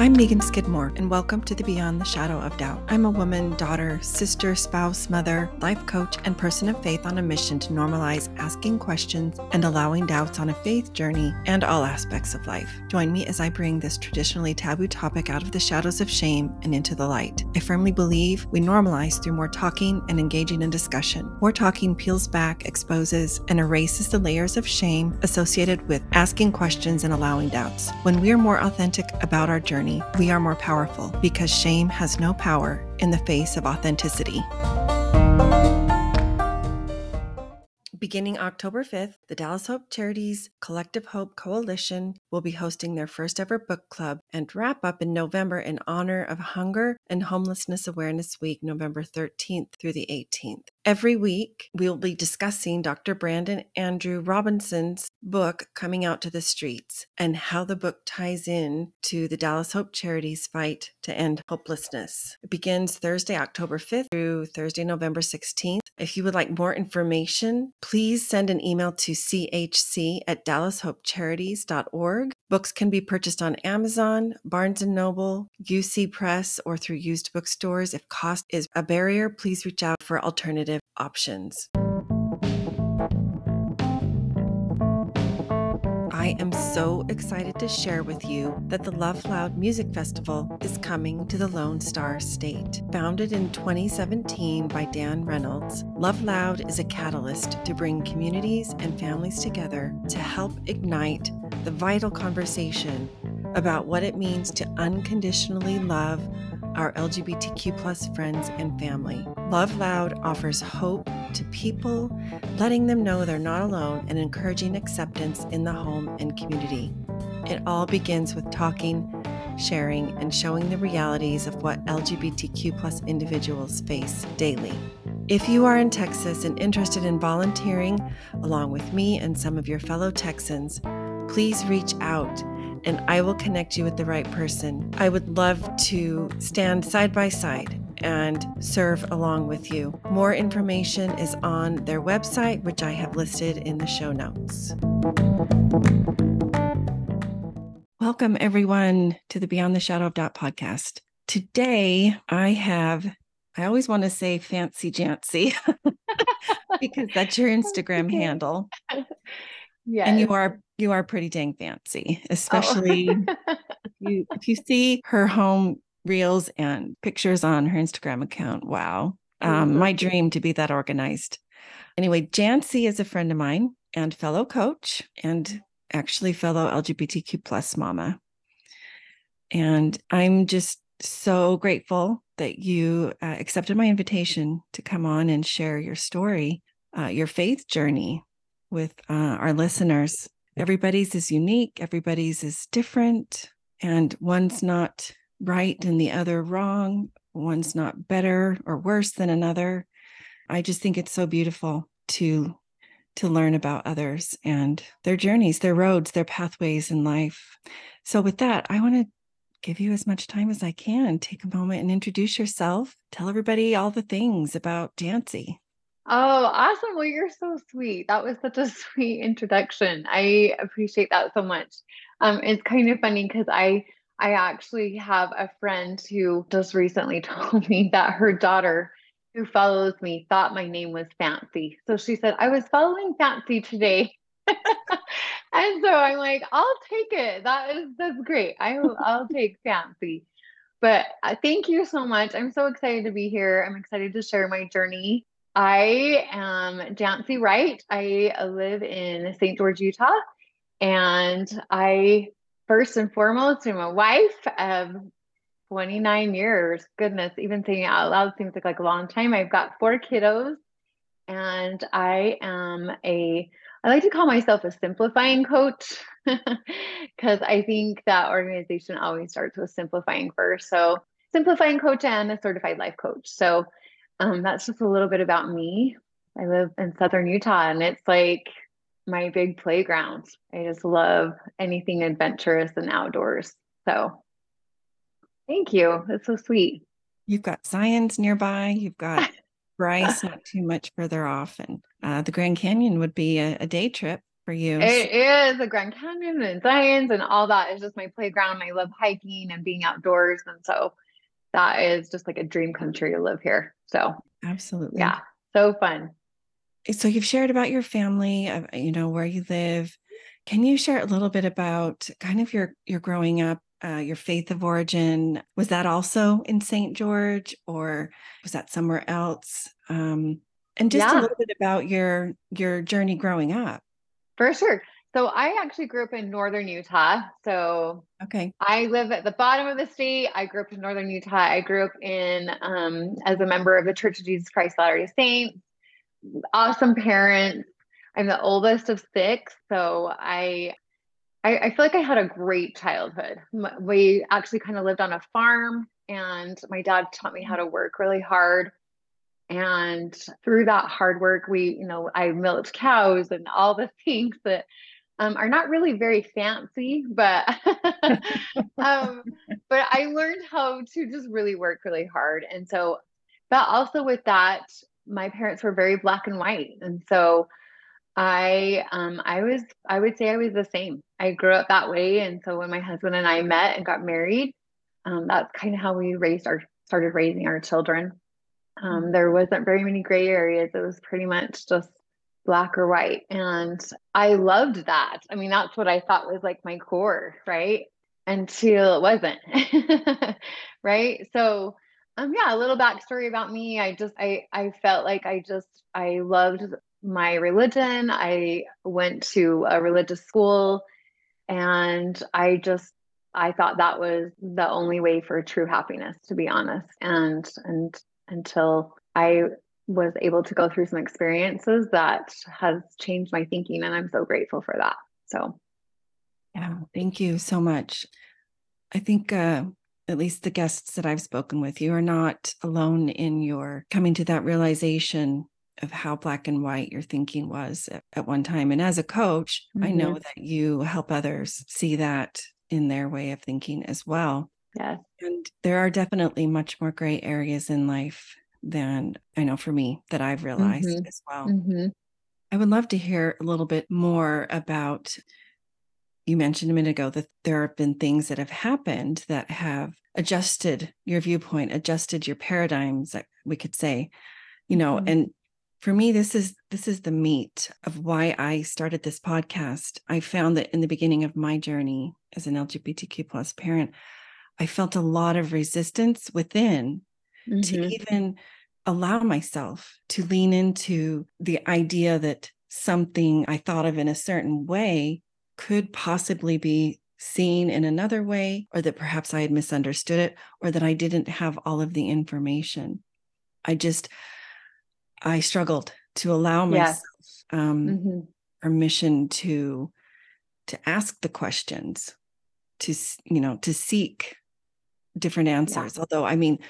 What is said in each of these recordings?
I'm Meagan Skidmore, and welcome to the Beyond the Shadow of Doubt. I'm a woman, daughter, sister, spouse, mother, life coach, and person of faith on a mission to normalize asking questions and allowing doubts on a faith journey and all aspects of life. Join me as I bring this traditionally taboo topic out of the shadows of shame and into the light. I firmly believe we normalize through more talking and engaging in discussion. More talking peels back, exposes, and erases the layers of shame associated with asking questions and allowing doubts. When we are more authentic about our journey, we are more powerful because shame has no power in the face of authenticity. Beginning October 5th, the Dallas Hope Charities Collective Hope Coalition will be hosting their first ever book club and wrap up in November in honor of Hunger and Homelessness Awareness Week, November 13th through the 18th. Every week, we'll be discussing Dr. Brandon Andrew Robinson's book, Coming Out to the Streets, and how the book ties in to the Dallas Hope Charities fight to end hopelessness. It begins Thursday, October 5th through Thursday, November 16th. If you would like more information, please send an email to chc at dallashopecharities.org. Books can be purchased on Amazon, Barnes & Noble, UC Press, or through used bookstores. If cost is a barrier, please reach out for alternative options. I am so excited to share with you that the Love Loud Music Festival is coming to the Lone Star State. Founded in 2017 by Dan Reynolds, Love Loud is a catalyst to bring communities and families together to help ignite the vital conversation about what it means to unconditionally love our LGBTQ plus friends and family. Love Loud offers hope to people, letting them know they're not alone and encouraging acceptance in the home and community. It all begins with talking, sharing, and showing the realities of what LGBTQ plus individuals face daily. If you are in Texas and interested in volunteering along with me and some of your fellow Texans, please reach out and I will connect you with the right person. I would love to stand side by side and serve along with you. More information is on their website, which I have listed in the show notes. Welcome, everyone, to the Beyond the Shadow of Doubt podcast. Today, I have, I always want to say fancy Jancee because that's your Instagram handle. Yeah. And you are you are pretty dang fancy, especially oh. if, you, if you see her home reels and pictures on her Instagram account. Wow. Um, my dream to be that organized. Anyway, Jancee is a friend of mine and fellow coach and actually fellow LGBTQ plus mama. And I'm just so grateful that you uh, accepted my invitation to come on and share your story, uh, your faith journey with uh, our listeners. Everybody's is unique, everybody's is different, and one's not right and the other wrong. One's not better or worse than another. I just think it's so beautiful to to learn about others and their journeys, their roads, their pathways in life. So with that, I want to give you as much time as I can. Take a moment and introduce yourself. Tell everybody all the things about Jancee. Oh, awesome. Well, you're so sweet. That was such a sweet introduction. I appreciate that so much. Um, it's kind of funny because I I actually have a friend who just recently told me that her daughter who follows me thought my name was Fancy. So she said, I was following Fancy today. and so I'm like, I'll take it. That is that's great. I I'll take Fancy. But uh, thank you so much. I'm so excited to be here. I'm excited to share my journey. I am Jancee Wright. I live in St. George, Utah, and I first and foremost am a wife of 29 years. Goodness, even saying it out loud seems like, like a long time. I've got four kiddos, and I am a I like to call myself a simplifying coach because I think that organization always starts with simplifying first. So, simplifying coach and a certified life coach. So, um, that's just a little bit about me. I live in southern Utah and it's like my big playground. I just love anything adventurous and outdoors. So thank you. That's so sweet. You've got Zion's nearby. You've got Bryce not too much further off. And uh, the Grand Canyon would be a, a day trip for you. It is the Grand Canyon and Zions and all that is just my playground. I love hiking and being outdoors. And so that is just like a dream come true to live here. So absolutely. Yeah. So fun. So you've shared about your family, you know, where you live. Can you share a little bit about kind of your your growing up, uh, your faith of origin? Was that also in St. George, or was that somewhere else? Um, and just yeah. a little bit about your your journey growing up. For sure. So I actually grew up in northern Utah. So okay, I live at the bottom of the state. I grew up in northern Utah. I grew up in um, as a member of the Church of Jesus Christ Latter-day Saints. Awesome parents. I'm the oldest of six, so I, I I feel like I had a great childhood. We actually kind of lived on a farm, and my dad taught me how to work really hard. And through that hard work, we, you know, I milked cows and all the things that um, are not really very fancy, but um, but I learned how to just really work really hard. And so, but also with that, my parents were very black and white, and so I um, I was I would say I was the same. I grew up that way, and so when my husband and I met and got married, um, that's kind of how we raised our started raising our children. Um, mm-hmm. there wasn't very many gray areas. It was pretty much just black or white. And I loved that. I mean, that's what I thought was like my core, right? Until it wasn't. right. So um yeah, a little backstory about me. I just I I felt like I just I loved my religion. I went to a religious school and I just I thought that was the only way for true happiness, to be honest. And and until I was able to go through some experiences that has changed my thinking and i'm so grateful for that. So. Yeah thank you so much. I think uh, at least the guests that i've spoken with you are not alone in your coming to that realization of how black and white your thinking was at, at one time. And as a coach mm-hmm. i know that you help others see that in their way of thinking as well. Yes. And there are definitely much more gray areas in life than I know for me that I've realized mm-hmm. as well. Mm-hmm. I would love to hear a little bit more about. You mentioned a minute ago that there have been things that have happened that have adjusted your viewpoint, adjusted your paradigms, that we could say, you know, mm-hmm. and for me this is this is the meat of why i started this podcast i found that in the beginning of my journey as an lgbtq plus parent i felt a lot of resistance within mm-hmm. to even allow myself to lean into the idea that something I thought of in a certain way could possibly be seen in another way, or that perhaps I had misunderstood it, or that I didn't have all of the information. I just, I struggled to allow myself yes. um, mm-hmm. permission to to ask the questions, to you know, to seek different answers. Yeah. Although, I mean,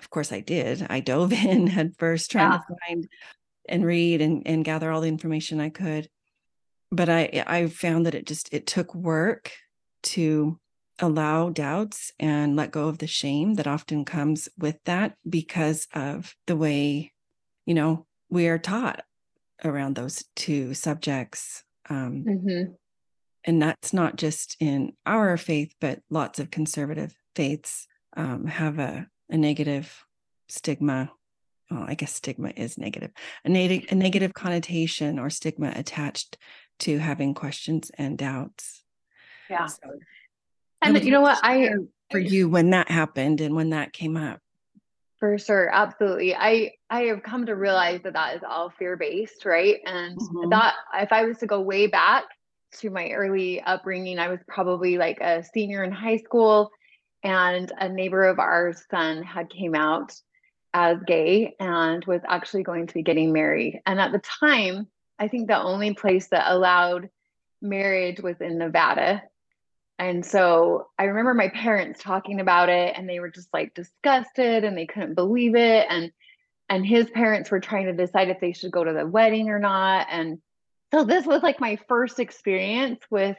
of course I did. I dove in at first trying yeah. to find and read and, and gather all the information I could. But I I found that it just it took work to allow doubts and let go of the shame that often comes with that because of the way, you know, we are taught around those two subjects. Um, mm-hmm. And that's not just in our faith, but lots of conservative faiths um, have a a negative stigma well, I guess stigma is negative, a, a negative connotation or stigma attached to having questions and doubts. Yeah. So, and you know what? I, for you, when that happened and when that came up. For sure. Absolutely. I, I have come to realize that that is all fear based, right? And mm-hmm. that if I was to go way back to my early upbringing, I was probably like a senior in high school and a neighbor of ours son had came out as gay and was actually going to be getting married. And at the time i think the only place that allowed marriage was in nevada. And so i remember my parents talking about it and they were just like disgusted and they couldn't believe it. And and his parents were trying to decide if they should go to the wedding or not. And so this was like my first experience with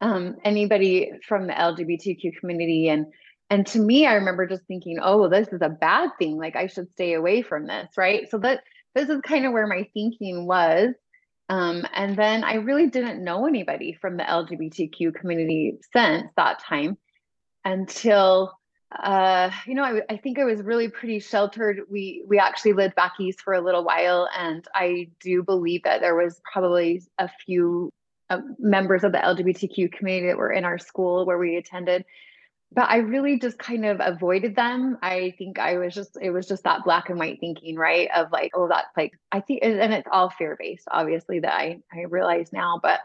um, anybody from the LGBTQ community. And and to me, I remember just thinking, oh, this is a bad thing. Like I should stay away from this, right? So that this is kind of where my thinking was. Um, and then I really didn't know anybody from the LGBTQ community since that time until uh, you know, I, I, think I was really pretty sheltered. We we actually lived back east for a little while, and I do believe that there was probably a few uh, members of the LGBTQ community that were in our school where we attended. But I really just kind of avoided them. I think I was just, it was just that black and white thinking, right? Of like, oh, that's like, I think, and it's all fear based, obviously, that I, I realize now. But,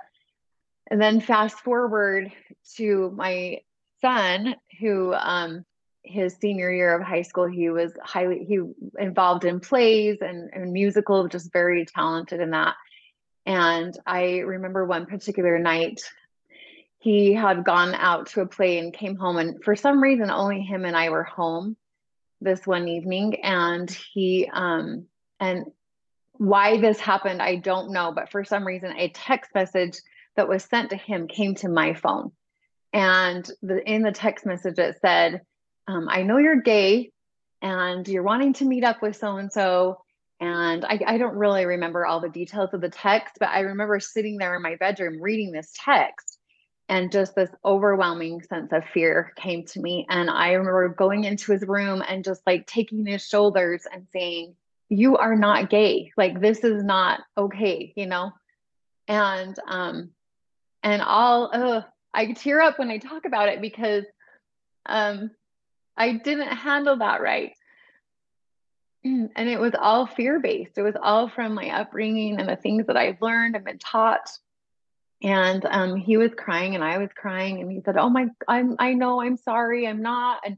and then fast forward to my son, who, um, his senior year of high school, he was highly he involved in plays and, and musical, just very talented in that. And I remember one particular night, he had gone out to a play and came home, and for some reason, only him and I were home this one evening. And he um and why this happened, I don't know, but for some reason, a text message that was sent to him came to my phone. And the, in the text message, it said, um, I know you're gay and you're wanting to meet up with so and so. And I, I don't really remember all the details of the text, but I remember sitting there in my bedroom reading this text and just this overwhelming sense of fear came to me. And I remember going into his room and just like taking his shoulders and saying, You are not gay. Like, this is not okay, you know? And, um, and all, uh, I tear up when I talk about it because, um, I didn't handle that right. And it was all fear based. It was all from my upbringing and the things that I've learned and been taught. And um, he was crying and I was crying, and he said, "Oh my, I'm I know I'm sorry, I'm not." And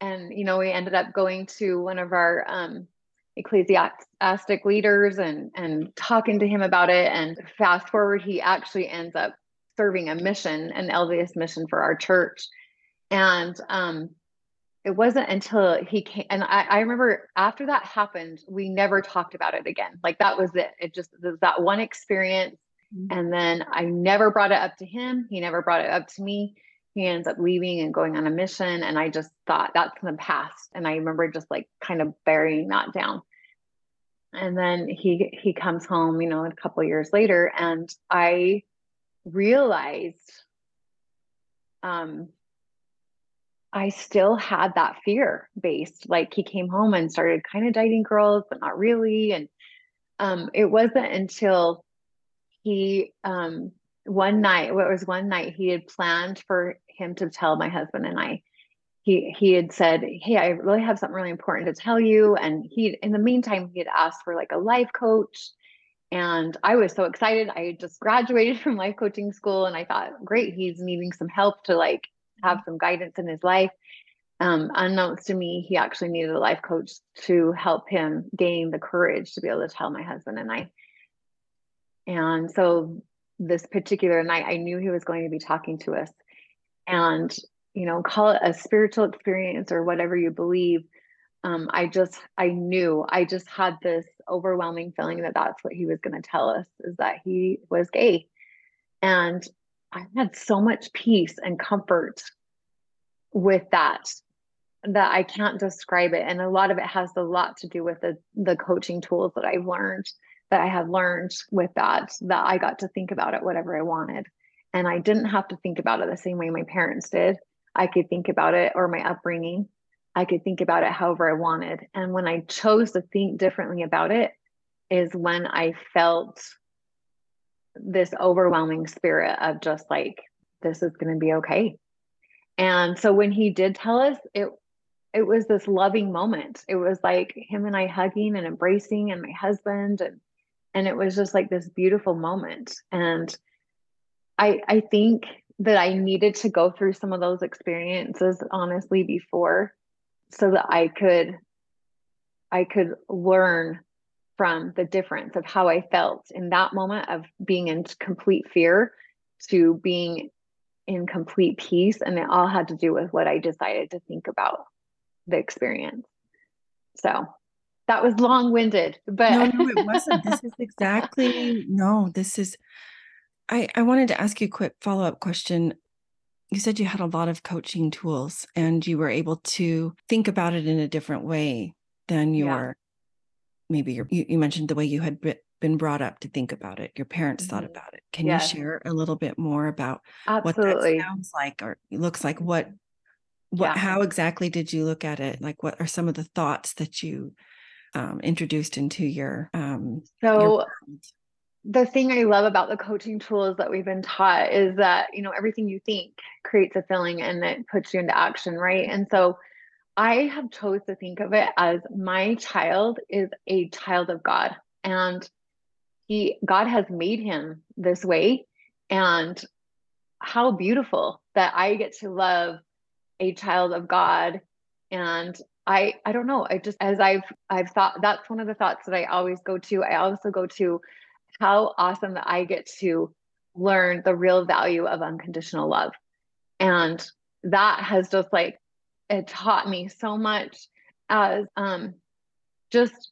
and you know we ended up going to one of our um, ecclesiastic leaders and and talking to him about it. And fast forward, he actually ends up serving a mission, an LDS mission for our church. And um, it wasn't until he came and I, I, remember after that happened we never talked about it again. Like that was it. It just was that one experience. Mm-hmm. and then i never brought it up to him. He never brought it up to me. He ends up leaving and going on a mission. And i just thought that's in the past. And i remember just like kind of burying that down. And then he he comes home you know a couple years later. And i realized um I still had that fear based. Like he came home and started kind of dating girls, but not really. And um, it wasn't until he um, one night, what was one night, he had planned for him to tell my husband and I. He he had said, "Hey, I really have something really important to tell you." And he, in the meantime, he had asked for like a life coach. And I was so excited. I had just graduated from life coaching school, and I thought, great, he's needing some help to like have some guidance in his life. Um, to me, he actually needed a life coach to help him gain the courage to be able to tell my husband and I. And so this particular night, I knew he was going to be talking to us. And, you know, call it a spiritual experience or whatever you believe. Um, I just, I knew, I just had this overwhelming feeling that that's what he was going to tell us is that he was gay. And I had so much peace and comfort with that that I can't describe it. And a lot of it has a lot to do with the the coaching tools that I've learned that I have learned with that, that I got to think about it whatever I wanted. And I didn't have to think about it the same way my parents did. I could think about it or my upbringing. I could think about it however I wanted. And when I chose to think differently about it, is when I felt this overwhelming spirit of just like this is going to be okay. And so when he did tell us it it was this loving moment. It was like him and i hugging and embracing and my husband and and it was just like this beautiful moment. And i i think that i needed to go through some of those experiences honestly before so that i could i could learn from the difference of how I felt in that moment of being in complete fear to being in complete peace. And it all had to do with what I decided to think about the experience. So that was long winded, but no, no, it wasn't. This is exactly no, this is I, I wanted to ask you a quick follow up question. You said you had a lot of coaching tools and you were able to think about it in a different way than your maybe your, you, you mentioned the way you had been been brought up to think about it. Your parents mm-hmm. thought about it. Can yes. you share a little bit more about Absolutely. what that sounds like or looks like? What what yeah. how exactly did you look at it? Like what are some of the thoughts that you um, introduced into your um so your the thing I love about the coaching tools that we've been taught is that, you know, everything you think creates a feeling and it puts you into action, right? And so I have chose to think of it as my child is a child of God and he God has made him this way and how beautiful that I get to love a child of God and I I don't know I just as I've I've thought that's one of the thoughts that I always go to I also go to how awesome that I get to learn the real value of unconditional love. And that has just like it taught me so much as um just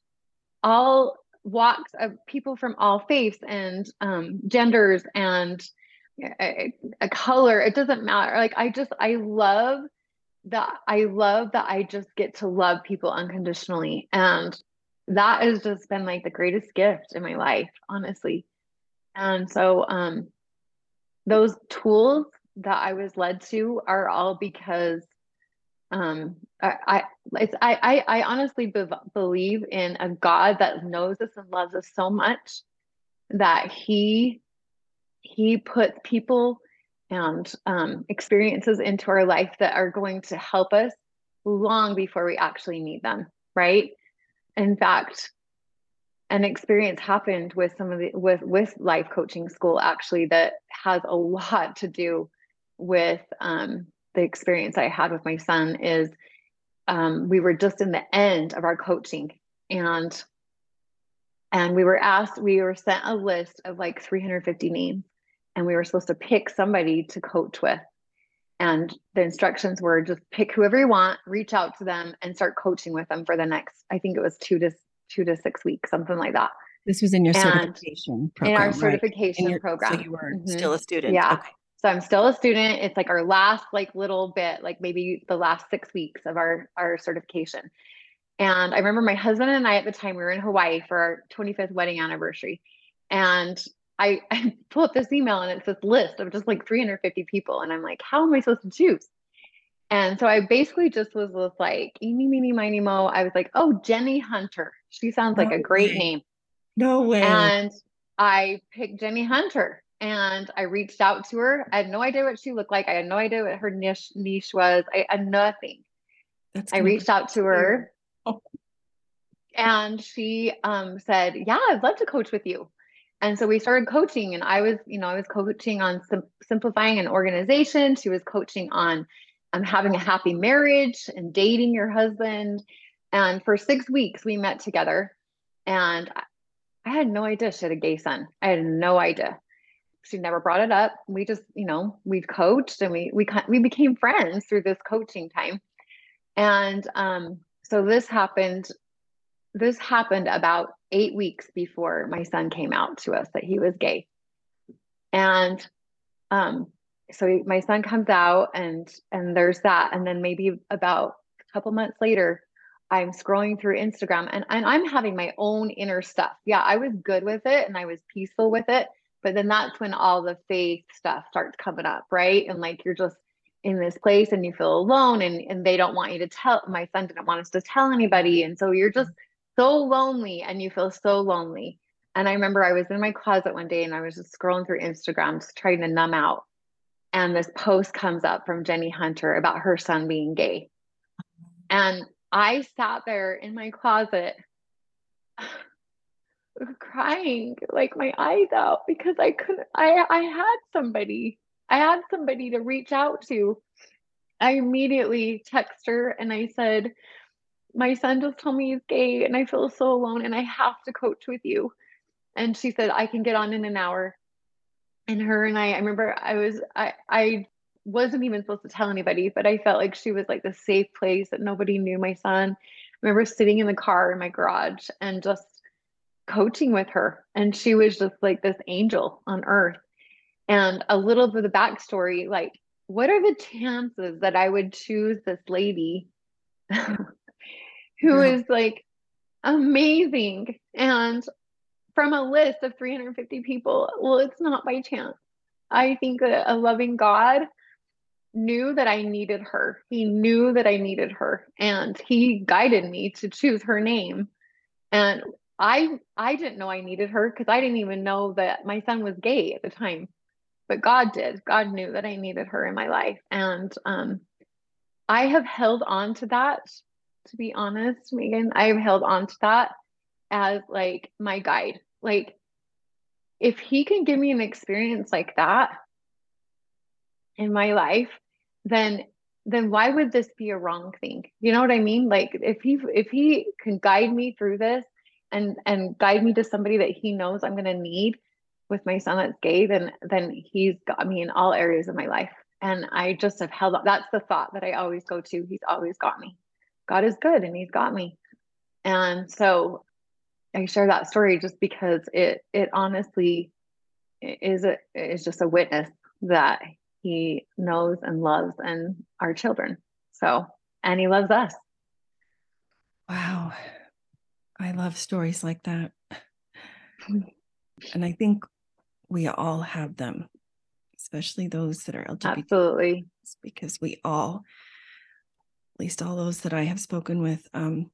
all walks of people from all faiths and um genders and a, a color it doesn't matter like i just i love that i love that i just get to love people unconditionally and that has just been like the greatest gift in my life, honestly. And so um those tools that I was led to are all because um I I I, I I honestly be- believe in a God that knows us and loves us so much that he he puts people and um, experiences into our life that are going to help us long before we actually need them right? In fact an experience happened with some of the with with life coaching school actually that has a lot to do with um, the experience I had with my son is um, we were just in the end of our coaching and and we were asked we were sent a list of like 350 names and we were supposed to pick somebody to coach with and the instructions were just pick whoever you want, reach out to them, and start coaching with them for the next, I think it was two to two to six weeks, something like that. This was in your and certification program. In our certification right? program. So you were mm-hmm. still a student. Yeah. Okay. So I'm still a student. It's like our last like little bit, like maybe the last six weeks of our our certification. And I remember my husband and I at the time we were in Hawaii for our 25th wedding anniversary. And I, I pull up this email and it's this list of just like 350 people. And I'm like, how am I supposed to choose? And so I basically just was, was like, eeny, meeny, miny, mo. I was like, oh, Jenny Hunter. She sounds no like a great way. name. No way. And I picked Jenny Hunter and I reached out to her. I had no idea what she looked like. I had no idea what her niche niche was. I had nothing. That's I reached out to her oh. and she um, said, yeah, I'd love to coach with you. And so we started coaching, and I was, you know, I was coaching on sim- simplifying an organization. She was coaching on um, having a happy marriage and dating your husband. And for six weeks, we met together. And I had no idea she had a gay son. I had no idea. She never brought it up. We just, you know, we coached and we we we became friends through this coaching time. And um, so this happened. This happened about eight weeks before my son came out to us that he was gay. And um, so he, my son comes out and and there's that. And then maybe about a couple months later, I'm scrolling through Instagram and, and I'm having my own inner stuff. Yeah, I was good with it and I was peaceful with it. But then that's when all the faith stuff starts coming up, right? And like you're just in this place and you feel alone and, and they don't want you to tell my son didn't want us to tell anybody. And so you're just so lonely and you feel so lonely. And I remember I was in my closet one day and I was just scrolling through Instagram, just trying to numb out. And this post comes up from Jenny Hunter about her son being gay. And I sat there in my closet crying like my eyes out because I couldn't I I had somebody. I had somebody to reach out to. I immediately text her and I said, my son just told me he's gay and I feel so alone and I have to coach with you. And she said, I can get on in an hour. And her and I, I remember I was, I, I wasn't even supposed to tell anybody, but I felt like she was like the safe place that nobody knew my son. I remember sitting in the car in my garage and just coaching with her. And she was just like this angel on earth. And a little bit of the backstory, like, what are the chances that I would choose this lady who is like amazing. And from a list of 350 people. Well, it's not by chance. I think a, a loving God knew that I needed her. He knew that I needed her and he guided me to choose her name. And I I didn't know I needed her because I didn't even know that my son was gay at the time. But God did. God knew that I needed her in my life. And um I have held on to that, to be honest, Meagan. I've held on to that as like my guide. Like if he can give me an experience like that in my life, then then why would this be a wrong thing? You know what I mean? Like if he if he can guide me through this and and guide me to somebody that he knows I'm going to need with my son that's gay, then then he's got me in all areas of my life. And I just have held up. That's the thought that I always go to. He's always got me. God is good and he's got me. And so I share that story just because it it honestly is a, is just a witness that he knows and loves and our children. So, and he loves us. Wow. I love stories like that. And I think we all have them, especially those that are LGBT. Absolutely. Because we all, at least all those that I have spoken with, um,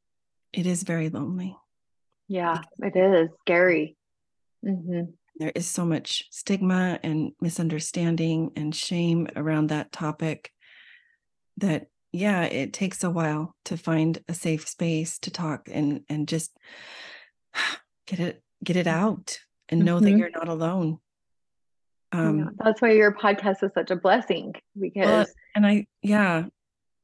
it is very lonely. Yeah, it is scary. Mm-hmm there is so much stigma and misunderstanding and shame around that topic that yeah it takes a while to find a safe space to talk and and just get it get it out and know mm-hmm. that you're not alone um yeah, that's why your podcast is such a blessing because and i yeah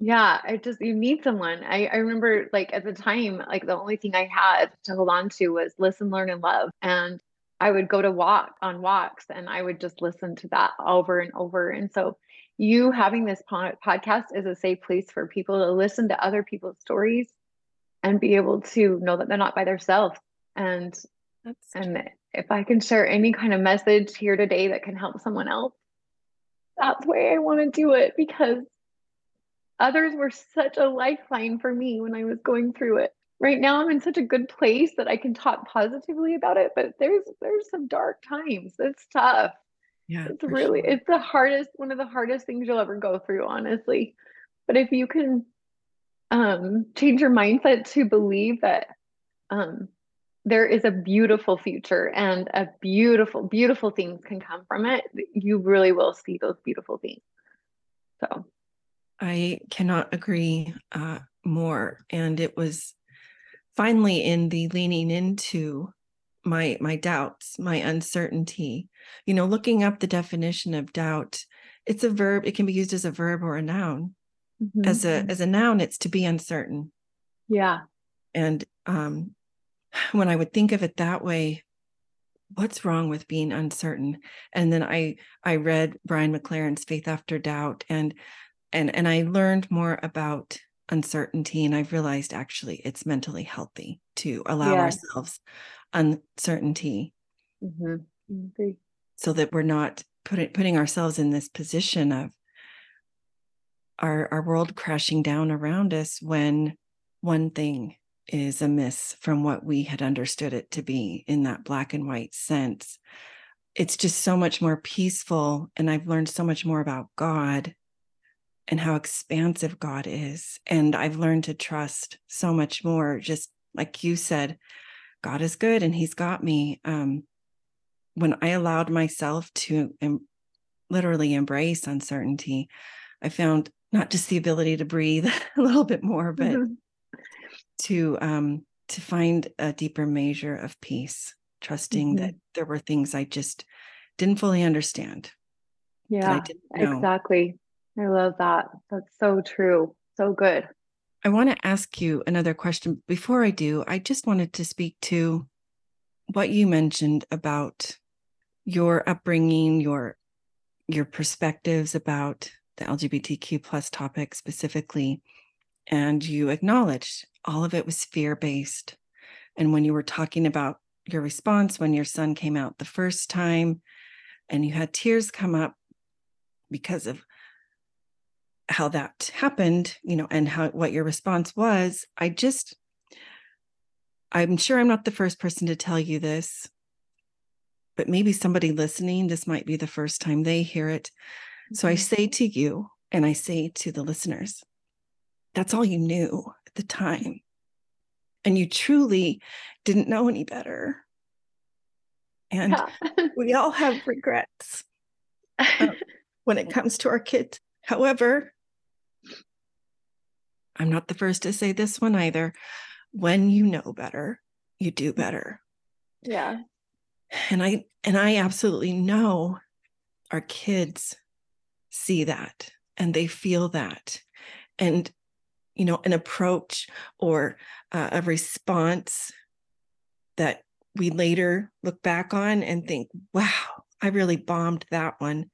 yeah i just you need someone I, I remember like at the time like the only thing i had to hold on to was listen learn and love and I would go to walk on walks and I would just listen to that over and over. And so, you having this podcast is a safe place for people to listen to other people's stories and be able to know that they're not by themselves. And That's and true. if I can share any kind of message here today that can help someone else, that's why I want to do it because others were such a lifeline for me when I was going through it right now I'm in such a good place that I can talk positively about it, but there's there's some dark times. It's tough. Yeah. It's really sure. it's the hardest one of the hardest things you'll ever go through, honestly. But if you can um change your mindset to believe that um there is a beautiful future and a beautiful beautiful things can come from it, you really will see those beautiful things. So I cannot agree uh, more. And it was finally in the leaning into my my doubts my uncertainty. You know looking up the definition of doubt it's a verb it can be used as a verb or a noun. Mm-hmm. as a as a noun it's to be uncertain. Yeah. And um when i would think of it that way what's wrong with being uncertain? And then i i read brian mclaren's faith after doubt and and and i learned more about uncertainty and i've realized actually it's mentally healthy to allow ourselves uncertainty mm-hmm. so that we're not putting putting ourselves in this position of our our world crashing down around us when one thing is amiss from what we had understood it to be in that black and white sense it's just so much more peaceful and i've learned so much more about god and how expansive God is. And I've learned to trust so much more, just like you said, God is good and He's got me. Um, when I allowed myself to em- literally embrace uncertainty, I found not just the ability to breathe a little bit more, but mm-hmm. to um, to find a deeper measure of peace, trusting mm-hmm. that there were things I just didn't fully understand. Yeah, exactly. I love that. That's so true. So good. I want to ask you another question. Before I do, I just wanted to speak to what you mentioned about your upbringing, your your perspectives about the LGBTQ plus topic specifically. And you acknowledged all of it was fear based. And when you were talking about your response when your son came out the first time and you had tears come up because of how that happened, you know, and how what your response was, I just I'm sure I'm not the first person to tell you this, but maybe somebody listening, this might be the first time they hear it. So I say to you, and I say to the listeners, that's all you knew at the time. And you truly didn't know any better. And yeah. we all have regrets uh, when it comes to our kids. However, I'm not the first to say this one either. When you know better, you do better. Yeah. And I and I absolutely know our kids see that and they feel that. And you know, an approach or uh, a response that we later look back on and think, wow, I really bombed that one.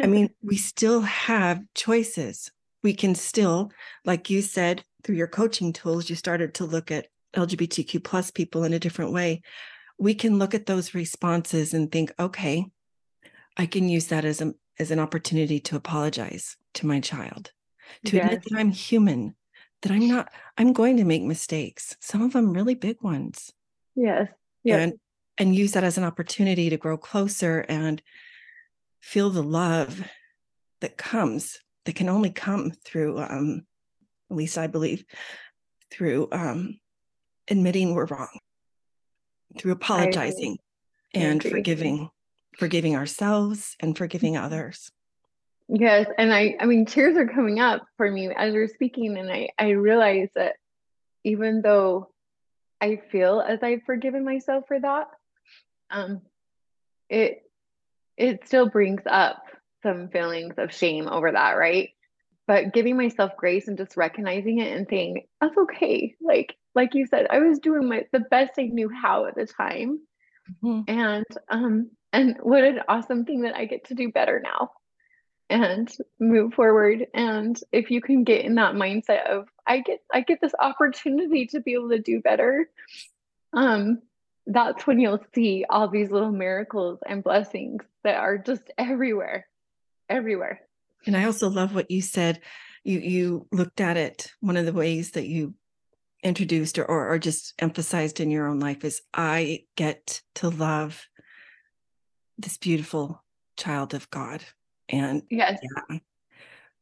I mean, we still have choices. We can still, like you said, through your coaching tools, you started to look at LGBTQ plus people in a different way. We can look at those responses and think, okay, I can use that as a as an opportunity to apologize to my child, to yes. admit that I'm human, that I'm not, I'm going to make mistakes, some of them really big ones. Yes. Yeah. And and use that as an opportunity to grow closer and feel the love that comes that can only come through um at least i believe through um admitting we're wrong through apologizing and forgiving forgiving ourselves and forgiving others. Yes and i i mean tears are coming up for me as you're speaking and i i realize that even though i feel as i've forgiven myself for that um it it still brings up some feelings of shame over that right? But giving myself grace and just recognizing it and saying that's okay. Like like you said i was doing my the best i knew how at the time. Mm-hmm. and um and what an awesome thing that i get to do better now and move forward. And if you can get in that mindset of i get i get this opportunity to be able to do better um that's when you'll see all these little miracles and blessings that are just everywhere everywhere. And i also love what you said. You you looked at it. One of the ways that you introduced or, or, or just emphasized in your own life is i get to love this beautiful child of god. And yes. yeah.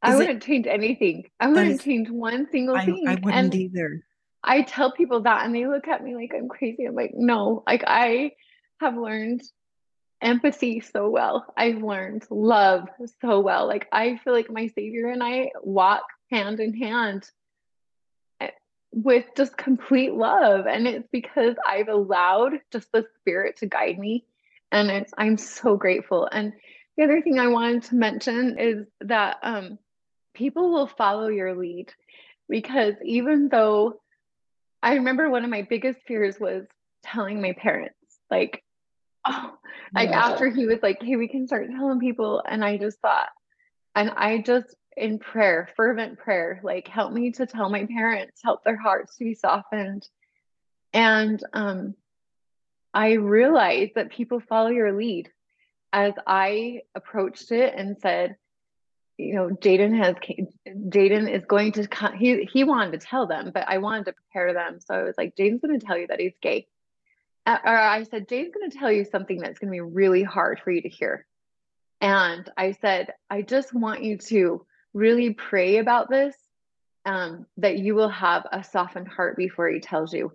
i wouldn't it, change anything. I wouldn't is, change one single I, thing. I wouldn't and either. I tell people that and they look at me like I'm crazy. I'm like, no, like I have learned empathy so well. I've learned love so well. Like I feel like my savior and I walk hand in hand eh, with just complete love and it's because I've allowed just the spirit to guide me and it's I'm so grateful. And the other thing I wanted to mention is that um people will follow your lead because even though I remember one of my biggest fears was telling my parents, like, oh, like yeah. after he was like, hey, we can start telling people. And I just thought, and I just, in prayer, fervent prayer, like, help me to tell my parents, help their hearts to be softened. And um, I realized that people follow your lead as I approached it and said, you know, Jaden has Jaden is going to come. He he wanted to tell them, but I wanted to prepare them. So I was like, Jaden's going to tell you that he's gay. Uh, or I said, Jaden's going to tell you something that's going to be really hard for you to hear. And I said, I just want you to really pray about this, um, that you will have a softened heart before he tells you.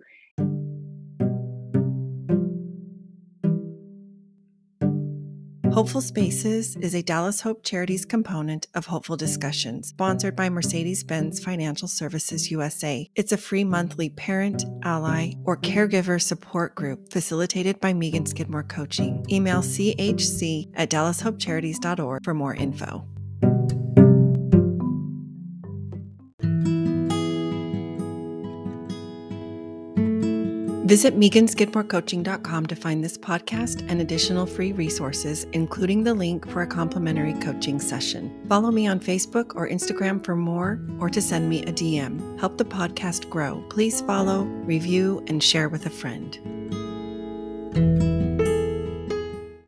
Hopeful Spaces is a Dallas Hope Charities component of Hopeful Discussions, sponsored by Mercedes Benz Financial Services USA. It's a free monthly parent, ally, or caregiver support group facilitated by Meagan Skidmore Coaching. Email chc at dallashopecharities.org for more info. Visit meganskidmorecoaching.com to find this podcast and additional free resources, including the link for a complimentary coaching session. Follow me on Facebook or Instagram for more or to send me a DM. Help the podcast grow. Please follow, review, and share with a friend.